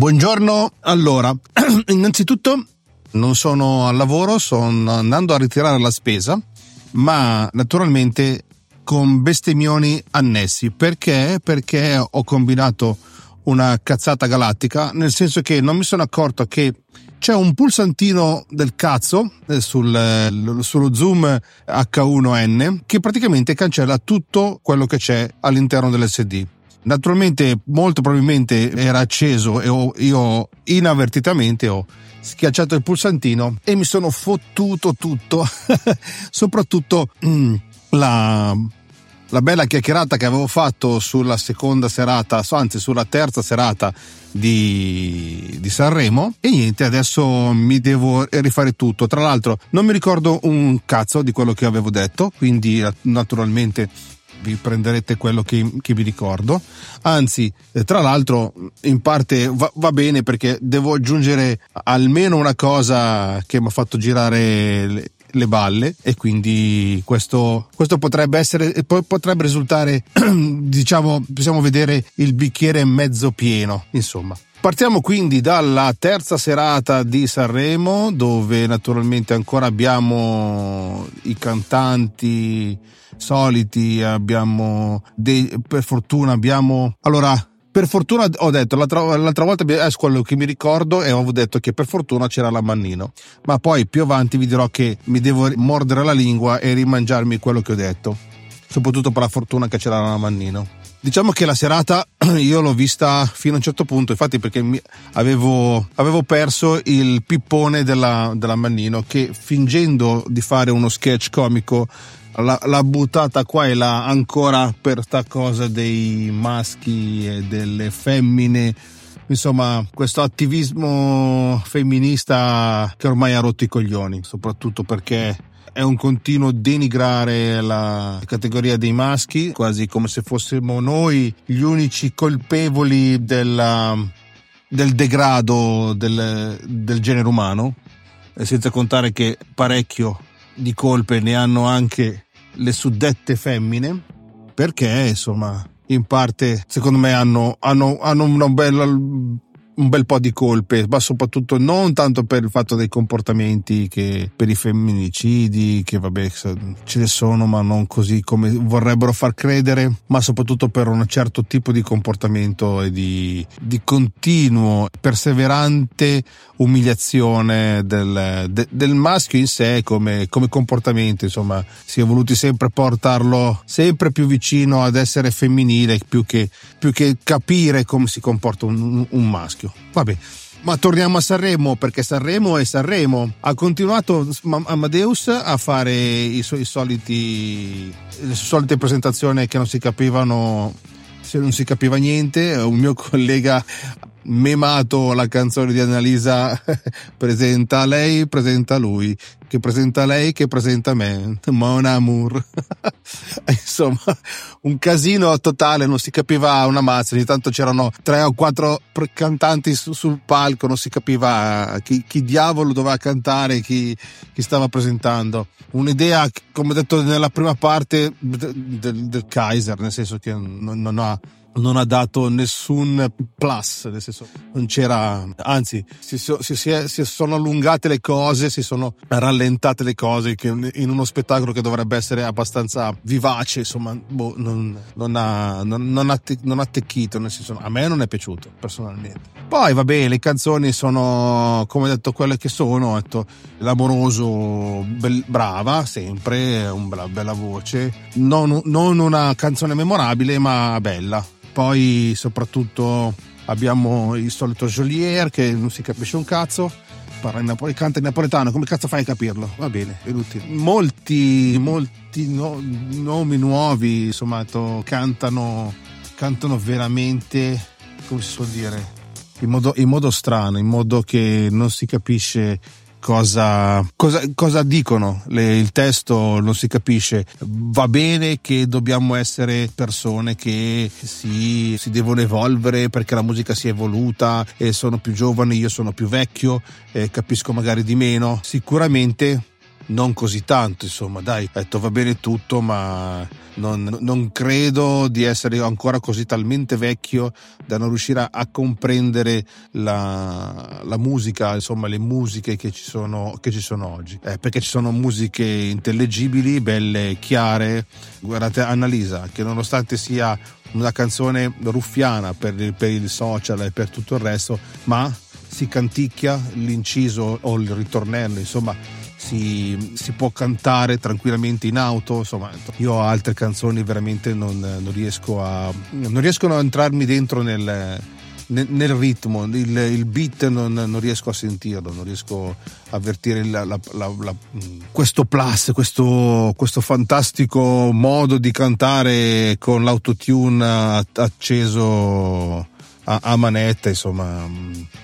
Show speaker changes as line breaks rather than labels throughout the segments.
Buongiorno, allora, innanzitutto non sono al lavoro, sto andando a ritirare la spesa, ma naturalmente con bestemmioni annessi. Perché? Perché ho combinato una cazzata galattica, nel senso che non mi sono accorto che c'è un pulsantino del cazzo eh, sul, eh, sullo zoom H1N che praticamente cancella tutto quello che c'è all'interno dell'SD. Naturalmente, molto probabilmente era acceso e io inavvertitamente ho schiacciato il pulsantino e mi sono fottuto tutto, soprattutto mm, la, la bella chiacchierata che avevo fatto sulla seconda serata, anzi sulla terza serata di, di, Sanremo e niente, adesso mi devo rifare tutto. Tra l'altro non mi ricordo un cazzo di quello che avevo detto, quindi naturalmente vi prenderete quello che, che vi ricordo. Anzi, eh, tra l'altro, in parte va, va, bene perché devo aggiungere almeno una cosa che mi ha fatto girare le, le balle e quindi questo, questo potrebbe essere potrebbe risultare diciamo possiamo vedere il bicchiere mezzo pieno insomma Partiamo quindi dalla terza serata di Sanremo, dove naturalmente ancora abbiamo i cantanti soliti, abbiamo dei, per fortuna abbiamo allora per fortuna ho detto l'altra, l'altra volta è quello che mi ricordo e avevo detto che per fortuna c'era la Mannino. Ma poi più avanti vi dirò che mi devo mordere la lingua e rimangiarmi quello che ho detto. Soprattutto per la fortuna che c'era la Mannino diciamo che la serata io l'ho vista fino a un certo punto infatti perché avevo, avevo, perso il pippone della, della Mannino che fingendo di fare uno sketch comico l'ha, buttata qua e là ancora per sta cosa dei maschi e delle femmine. Insomma questo attivismo femminista che ormai ha rotto i coglioni soprattutto perché è un continuo denigrare la categoria dei maschi quasi come se fossimo noi gli unici colpevoli della, del degrado del, del genere umano. Senza contare che parecchio di colpe ne hanno anche le suddette femmine, perché insomma in parte secondo me hanno, hanno, hanno una bella un bel po' di colpe, ma soprattutto non tanto per il fatto dei comportamenti che per i femminicidi, che vabbè ce ne sono, ma non così come vorrebbero far credere, ma soprattutto per un certo tipo di comportamento e di, di continuo, perseverante umiliazione del, de, del maschio in sé come, come comportamento, insomma, si è voluti sempre portarlo sempre più vicino ad essere femminile più che, più che capire come si comporta un, un maschio. Vabbè. Ma torniamo a Sanremo perché Sanremo è Sanremo. Ha continuato Amadeus a fare i suoi soliti, le solite presentazioni che non si capivano, se non si capiva niente. Un mio collega memato la canzone di Annalisa presenta lei, presenta lui, che presenta lei, che presenta me, Mon Amour. Insomma, un casino totale, non si capiva una mazza, ogni tanto c'erano tre o quattro cantanti su, sul palco, non si capiva chi, chi diavolo doveva cantare, chi, chi, stava presentando. Un'idea, come detto nella prima parte, del, del Kaiser, nel senso che non, non ha non ha dato nessun plus, nel senso non c'era, anzi si, si, si, è, si, sono allungate le cose, si sono rallentate le cose che in uno spettacolo che dovrebbe essere abbastanza vivace, insomma, boh, non, non, ha, non, non, ha, non ha attecchito, nel senso a me non è piaciuto personalmente. Poi vabbè, le canzoni sono come detto quelle che sono, detto l'amoroso bel, brava sempre, una bella voce, non, non una canzone memorabile ma bella. Poi soprattutto abbiamo il solito Jolier che non si capisce un cazzo, parla in napole, canta in napoletano, come cazzo fai a capirlo? Va bene, è inutile. Molti, molti no, nomi nuovi, insomma, cantano, cantano veramente, come si suol dire, in modo, in modo strano, in modo che non si capisce cosa, cosa, cosa dicono, Le, il testo non si capisce. Va bene che dobbiamo essere persone che si, si devono evolvere perché la musica si è evoluta e sono più giovani, io sono più vecchio, e capisco magari di meno. Sicuramente non così tanto, insomma, dai, ho detto va bene tutto, ma non, non, credo di essere ancora così talmente vecchio da non riuscire a, comprendere la, la, musica, insomma, le musiche che ci sono, che ci sono oggi. Eh, perché ci sono musiche intellegibili, belle, chiare. Guardate, Annalisa, che nonostante sia una canzone ruffiana per, per il social e per tutto il resto, ma si canticchia l'inciso o il ritornello, insomma si, si, può cantare tranquillamente in auto. Insomma, io ho altre canzoni veramente non, non, riesco a non riescono a entrarmi dentro nel, nel, ritmo, il, il beat non, non, riesco a sentirlo, non riesco a avvertire la, la, la, questo plus, questo, questo, fantastico modo di cantare con l'autotune acceso a, a manetta, insomma,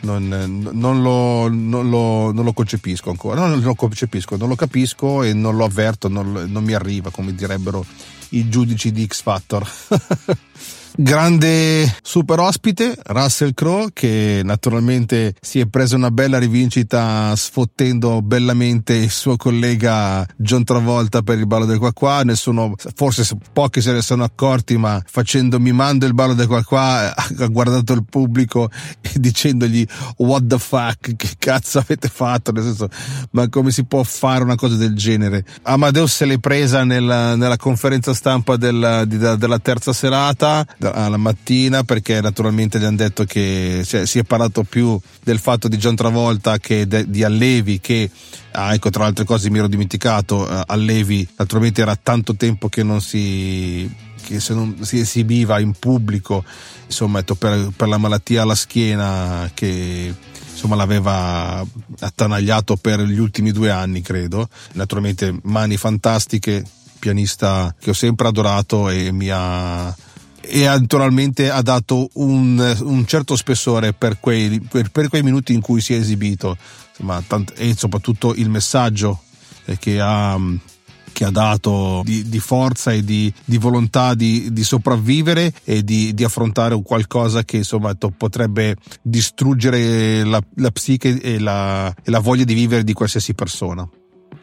non, non, lo, non, lo, non, lo, concepisco ancora, non lo concepisco, non lo capisco e non lo avverto, non, non mi arriva, come direbbero i giudici di X Factor. Grande super ospite, Russell Crowe, che naturalmente si è preso una bella rivincita sfottendo bellamente il suo collega John Travolta per il ballo del qua qua. Nessuno, forse pochi se ne sono accorti, ma facendo mimando il ballo del qua qua ha guardato il pubblico e dicendogli what the fuck, che cazzo avete fatto? Nel senso, ma come si può fare una cosa del genere? Amadeus se l'è presa nella, nella conferenza stampa del, di, della terza serata alla mattina perché naturalmente gli hanno detto che cioè, si è parlato più del fatto di John Travolta che de, di Allevi che ah, ecco tra le altre cose mi ero dimenticato uh, Allevi naturalmente era tanto tempo che non si che se non si esibiva in pubblico insomma per, per la malattia alla schiena che insomma l'aveva attanagliato per gli ultimi due anni credo. Naturalmente mani fantastiche pianista che ho sempre adorato e mi ha e naturalmente ha dato un, un certo spessore per quei, per, per quei, minuti in cui si è esibito. Insomma, tant- e soprattutto il messaggio che ha, che ha dato di, di, forza e di, di volontà di, di, sopravvivere e di, affrontare qualcosa che insomma potrebbe distruggere la, la psiche e la, e la voglia di vivere di qualsiasi persona.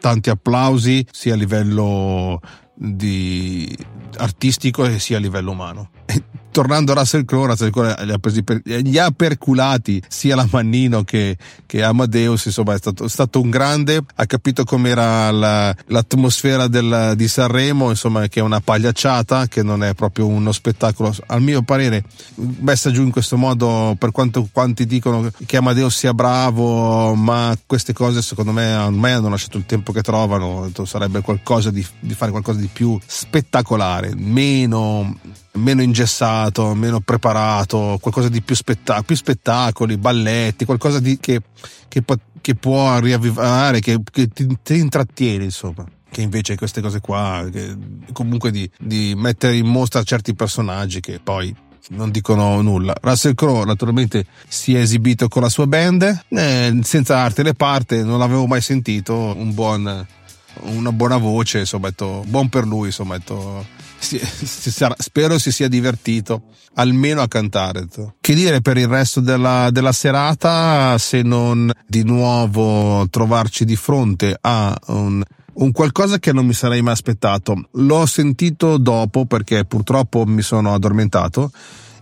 Tanti applausi sia a livello di artistico e sia a livello umano tornando a Russell Crowe, Russell Crowe li ha, presi per, gli ha perculati sia la Mannino che, che Amadeus, insomma è stato, stato, un grande, ha capito com'era la, l'atmosfera del, di Sanremo, insomma che è una pagliacciata, che non è proprio uno spettacolo, al mio parere messa giù in questo modo per quanto quanti dicono che Amadeus sia bravo, ma queste cose secondo me ormai hanno lasciato il tempo che trovano, sarebbe qualcosa di, di fare qualcosa di più spettacolare, meno meno ingessato, meno preparato, qualcosa di più, spetta- più spettacoli, balletti, qualcosa di, che, che, che, può riavvivare, che, che ti, ti, intrattiene, insomma. Che invece queste cose qua, comunque di, di mettere in mostra certi personaggi che poi non dicono nulla. Russell Crowe naturalmente si è esibito con la sua band, eh, senza arte le parte, non l'avevo mai sentito, un buon, una buona voce, insomma, detto, buon per lui, insomma, detto, si, si sarà, spero si sia divertito almeno a cantare. Che dire per il resto della, della serata se non di nuovo trovarci di fronte a un un qualcosa che non mi sarei mai aspettato. L'ho sentito dopo perché purtroppo mi sono addormentato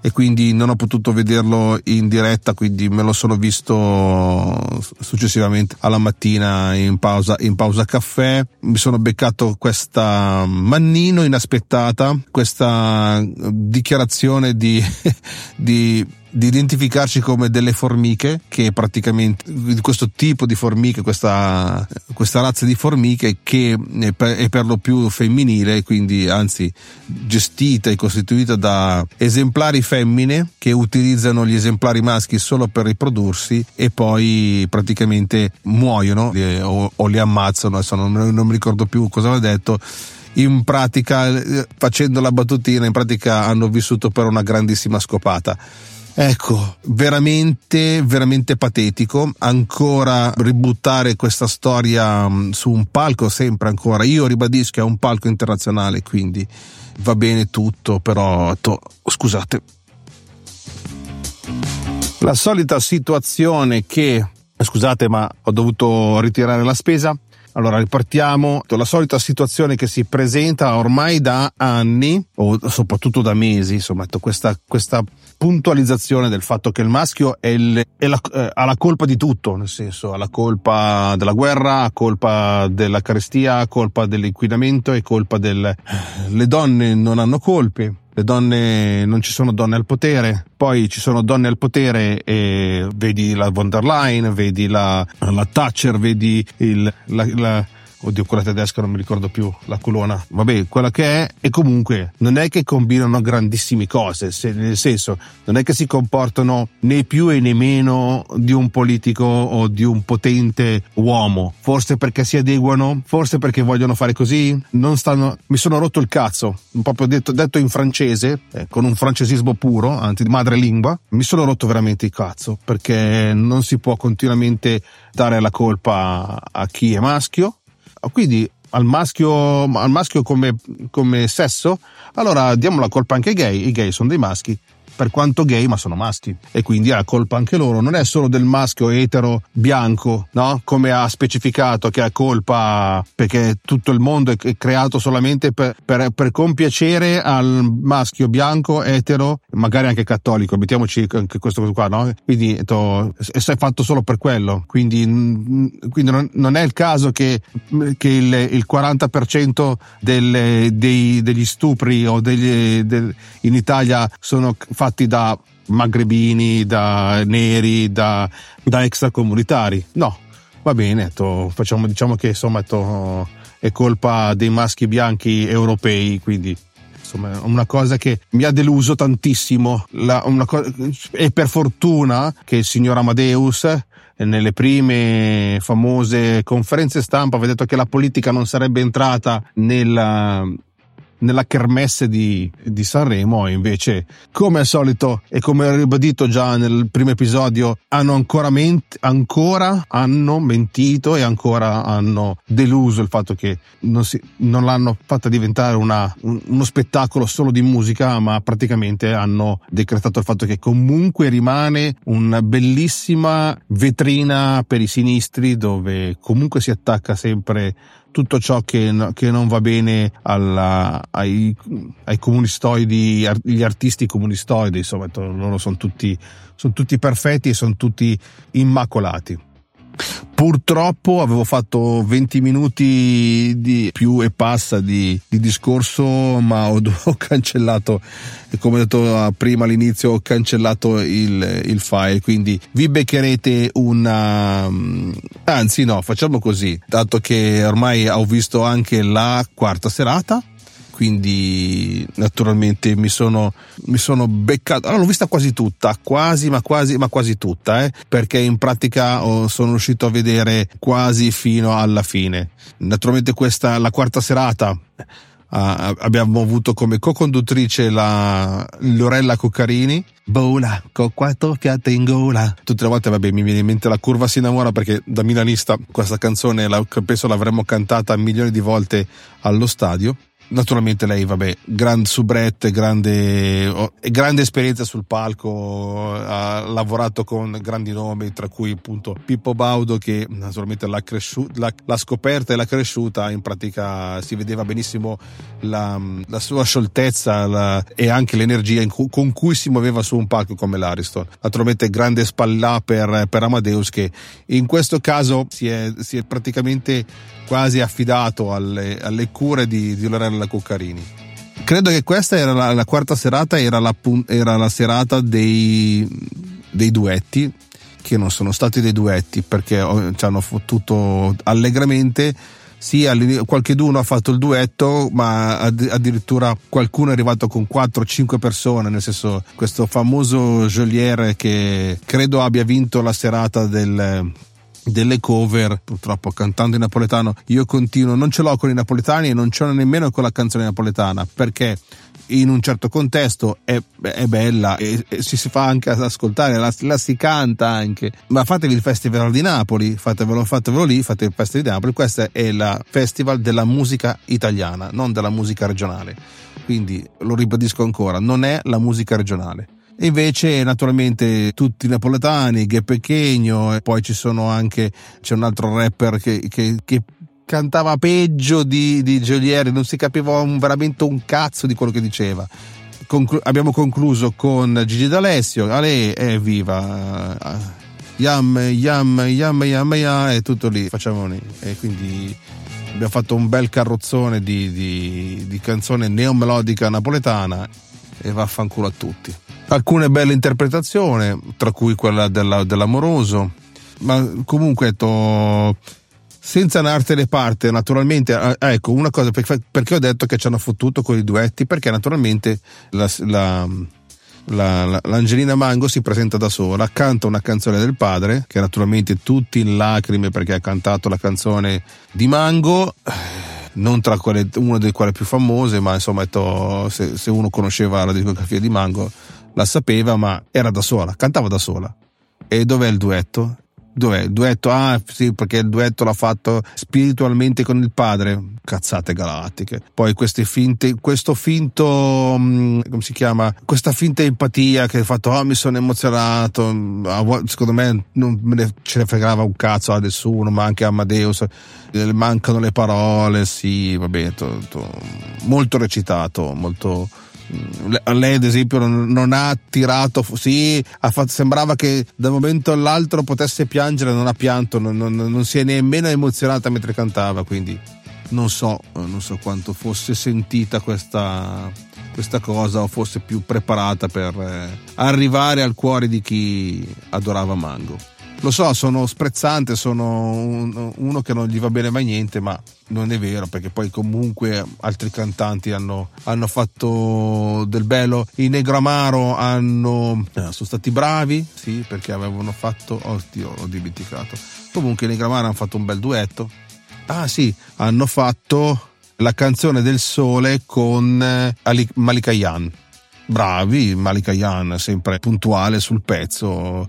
e quindi non ho potuto vederlo in diretta, quindi me lo sono visto successivamente alla mattina in pausa, in pausa caffè. Mi sono beccato questa mannino inaspettata, questa dichiarazione di, di di identificarci come delle formiche che praticamente questo tipo di formiche questa, questa razza di formiche che è per, è per lo più femminile quindi anzi gestita e costituita da esemplari femmine che utilizzano gli esemplari maschi solo per riprodursi e poi praticamente muoiono o, o li ammazzano adesso non, non mi ricordo più cosa aveva detto. In pratica facendo la battutina in pratica hanno vissuto per una grandissima scopata Ecco, veramente, veramente patetico. Ancora ributtare questa storia mm, su un palco, sempre ancora. Io ribadisco, è un palco internazionale, quindi va bene tutto, però to, scusate. La solita situazione che, scusate, ma ho dovuto ritirare la spesa Allora ripartiamo. La solita situazione che si presenta ormai da anni, o soprattutto da mesi, insomma, questa, questa puntualizzazione del fatto che il maschio è il, è la, eh, ha la colpa di tutto, nel senso ha la colpa della guerra, ha colpa della carestia, ha colpa dell'inquinamento, è colpa del... Le donne non hanno colpe, le donne, non ci sono donne al potere, poi ci sono donne al potere e vedi la von der Leyen, vedi la, la Thatcher, vedi il, la, la oddio quella tedesca non mi ricordo più la colonna vabbè quella che è e comunque non è che combinano grandissime cose se, nel senso non è che si comportano né più e né meno di un politico o di un potente uomo. Forse perché si adeguano forse perché vogliono fare così non stanno mi sono rotto il cazzo proprio detto, detto in francese eh, con un francesismo puro anzi madrelingua mi sono rotto veramente il cazzo perché non si può continuamente dare la colpa a chi è maschio quindi al maschio, al maschio come, come sesso, allora diamo la colpa anche ai gay, i gay sono dei maschi per quanto gay, ma sono maschi. E quindi ha colpa anche loro. Non è solo del maschio etero bianco, no? Come ha specificato che ha colpa perché tutto il mondo è creato solamente per, per, per compiacere al maschio bianco etero, magari anche cattolico. Mettiamoci anche questo qua, no? Quindi è fatto solo per quello. Quindi, quindi non, non, è il caso che, che il, il 40% delle, dei, degli stupri degli, del, in Italia sono fatti fatti da magrebini, da neri, da, da extracomunitari. No, va bene, to, facciamo, diciamo che insomma to, è colpa dei maschi bianchi europei, quindi insomma una cosa che mi ha deluso tantissimo la, co- e per fortuna che il signor Amadeus nelle prime famose conferenze stampa aveva detto che la politica non sarebbe entrata nella, nella kermesse di, di, Sanremo invece come al solito e come ho ribadito già nel primo episodio hanno ancora, ment- ancora hanno mentito e ancora hanno deluso il fatto che non, si, non l'hanno fatta diventare una, un, uno spettacolo solo di musica ma praticamente hanno decretato il fatto che comunque rimane una bellissima vetrina per i sinistri dove comunque si attacca sempre tutto ciò che, che non va bene alla, ai, ai, comunistoidi, gli artisti comunistoidi, insomma, loro sono tutti, sono tutti perfetti e sono tutti immacolati. Purtroppo avevo fatto 20 minuti di più e passa di, di discorso, ma ho, ho, cancellato, come ho detto prima all'inizio, ho cancellato il, il file, quindi vi beccherete una... Anzi no, facciamo così, dato che ormai ho visto anche la quarta serata, quindi naturalmente mi sono, mi sono beccato, allora l'ho vista quasi tutta, quasi ma quasi ma quasi tutta, eh, perché in pratica oh, sono riuscito a vedere quasi fino alla fine. Naturalmente questa, la quarta serata, Uh, abbiamo avuto come co-conduttrice la Lorella Coccarini. Bola, con quattro fiate in gola. Tutte le volte, vabbè, mi viene in mente la curva si innamora perché da milanista questa canzone la, penso l'avremmo cantata milioni di volte allo stadio. Naturalmente lei, vabbè, grande soubrette, grande, grande esperienza sul palco, ha lavorato con grandi nomi, tra cui appunto Pippo Baudo che naturalmente l'ha, cresciuta, l'ha, l'ha scoperta e l'ha cresciuta, in pratica si vedeva benissimo la, la sua scioltezza la, e anche l'energia cu- con cui si muoveva su un palco come l'Ariston. Naturalmente grande spalla per, per Amadeus che in questo caso si è, si è praticamente quasi affidato alle, alle cure di, di Lorella Cuccarini. Credo che questa era la, la quarta serata, era la, era la serata dei, dei duetti, che non sono stati dei duetti perché ci hanno fottuto allegramente sì, qualcheduno ha fatto il duetto, ma addirittura qualcuno è arrivato con 4-5 persone, nel senso questo famoso Joliere che credo abbia vinto la serata del, delle cover, purtroppo cantando in napoletano, io continuo, non ce l'ho con i napoletani e non ce l'ho nemmeno con la canzone napoletana, perché in un certo contesto è, è bella e, e, si, fa anche ascoltare, la, la, si canta anche, ma fatevi il Festival di Napoli, fatevelo, fatevelo lì, fate il Festival di Napoli, questo è il Festival della musica italiana, non della musica regionale, quindi lo ribadisco ancora, non è la musica regionale invece naturalmente tutti i napoletani, Ghe Pechegno e poi ci sono anche c'è un altro rapper che, che, che cantava peggio di, di Giolieri, non si capiva un, veramente un cazzo di quello che diceva. Conclu- abbiamo concluso con Gigi D'Alessio, Ale è viva, yam, yam, yam, yam, yam, è tutto lì, facciamo lì. E quindi abbiamo fatto un bel carrozzone di, di, di canzone neomelodica napoletana e vaffanculo a tutti. Alcune belle interpretazioni, tra cui quella della, dell'amoroso, ma comunque to, senza le parte, naturalmente, ah, ecco una cosa, perché ho detto che ci hanno fottuto con i duetti, perché naturalmente la, la, la, l'Angelina Mango si presenta da sola, canta una canzone del padre, che naturalmente tutti in lacrime perché ha cantato la canzone di Mango non tra quelle, una delle quelle più famose, ma insomma, to, se, se, uno conosceva la discografia di Mango la sapeva, ma era da sola, cantava da sola. E dov'è il duetto? Dov'è il duetto? Ah, sì, perché il duetto l'ha fatto spiritualmente con il padre. Cazzate galattiche. Poi queste finte, questo finto, mm, come si chiama? Questa finta empatia che ha fatto, oh, mi sono emozionato. Secondo me non me ne, ce ne fregava un cazzo a nessuno, ma anche a Amadeus. Mancano le parole, sì, to, to, molto recitato, molto lei ad esempio non, ha tirato sì ha fatto, sembrava che da un momento all'altro potesse piangere non ha pianto non, non, non si è nemmeno emozionata mentre cantava quindi non so, non so quanto fosse sentita questa, questa cosa o fosse più preparata per eh, arrivare al cuore di chi adorava Mango lo so, sono sprezzante, sono un, uno che non gli va bene mai niente, ma non è vero perché poi comunque altri cantanti hanno, hanno fatto del bello. I Negramaro hanno, eh, sono stati bravi, sì, perché avevano fatto, oddio, ho dimenticato. Comunque i Negramaro hanno fatto un bel duetto. Ah sì, hanno fatto la canzone del sole con eh, Malika Yan bravi, Malika Yan sempre puntuale sul pezzo,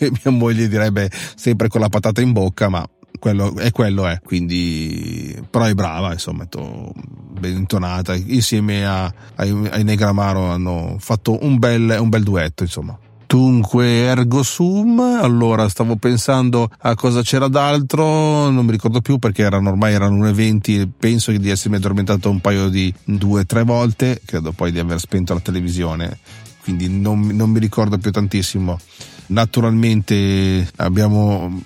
mia moglie direbbe sempre con la patata in bocca, ma quello è quello è, quindi però è brava, insomma, ben intonata, insieme a, ai, ai Negramaro hanno fatto un bel, un bel duetto, insomma. Dunque, ergo sum, allora stavo pensando a cosa c'era d'altro, non mi ricordo più perché erano ormai erano 1.20 penso di essermi addormentato un paio di due o tre volte, credo poi di aver spento la televisione, quindi non, non mi ricordo più tantissimo. Naturalmente abbiamo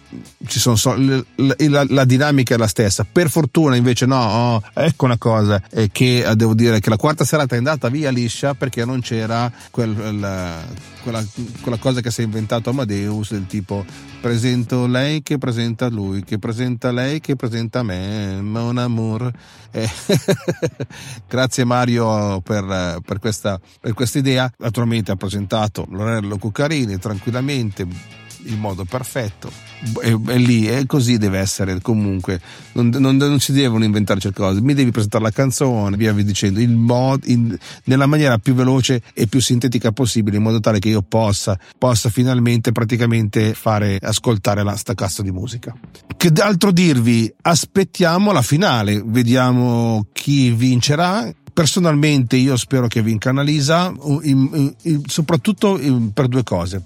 ci sono so, la, la, la, dinamica è la stessa. Per fortuna invece no oh, ecco una cosa è che eh, devo dire che la quarta serata è andata via liscia perché non c'era quel, la, quella, quella, cosa che si è inventato Amadeus del tipo presento lei che presenta lui che presenta lei che presenta me mon amour eh, grazie Mario per, per, questa, idea. Naturalmente ha presentato Lorello Cuccarini tranquillamente in modo perfetto. È, è lì e così deve essere comunque. Non, non, non, si devono inventare certe cose. Mi devi presentare la canzone via dicendo il mod, in, nella maniera più veloce e più sintetica possibile in modo tale che io possa, possa finalmente praticamente fare ascoltare la sta cazzo di musica. Che altro dirvi aspettiamo la finale vediamo chi vincerà. Personalmente io spero che vinca Annalisa soprattutto per due cose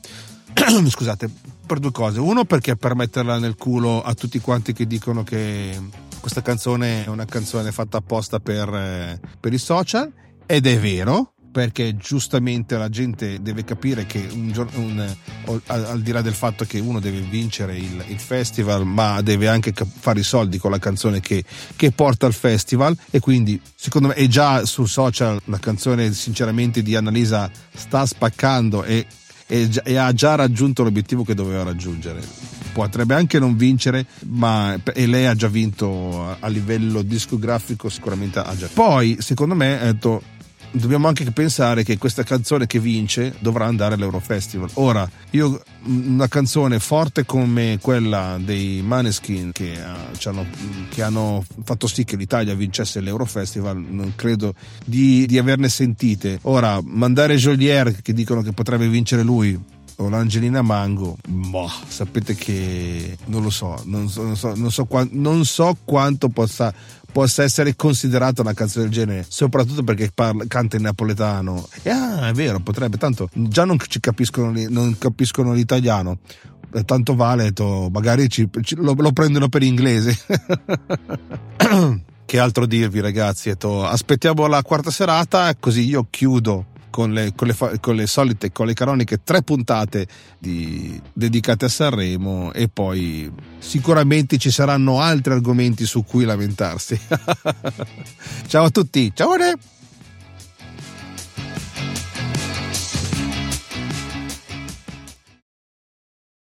scusate, per due cose. Uno perché per metterla nel culo a tutti quanti che dicono che questa canzone è una canzone fatta apposta per, eh, per i social ed è vero perché giustamente la gente deve capire che un giorno, un, al, di là del fatto che uno deve vincere il, il, festival, ma deve anche fare i soldi con la canzone che, che, porta al festival e quindi secondo me è già sul social la canzone sinceramente di Annalisa sta spaccando e e, e ha già raggiunto l'obiettivo che doveva raggiungere. Potrebbe anche non vincere, ma e lei ha già vinto a, livello discografico, sicuramente ha già. Poi, secondo me, detto, dobbiamo anche pensare che questa canzone che vince dovrà andare all'Eurofestival. Ora, io una canzone forte come quella dei Maneskin che, uh, hanno, che hanno, fatto sì che l'Italia vincesse l'Eurofestival, non credo di, di averne sentite. Ora, mandare Jolier che dicono che potrebbe vincere lui o l'Angelina Mango, boh, sapete che non lo so, non so, non so, non so, non so quanto possa possa essere considerata una canzone del genere, soprattutto perché parla, canta in napoletano. E ah, è vero, potrebbe, tanto già non ci capiscono, non capiscono l'italiano. tanto vale, to, magari ci, ci, lo, lo, prendono per inglese. che altro dirvi ragazzi? To, aspettiamo la quarta serata, così io chiudo con le, con, le, con le, solite, con le canoniche tre puntate di, dedicate a Sanremo e poi sicuramente ci saranno altri argomenti su cui lamentarsi. ciao a tutti, ciao!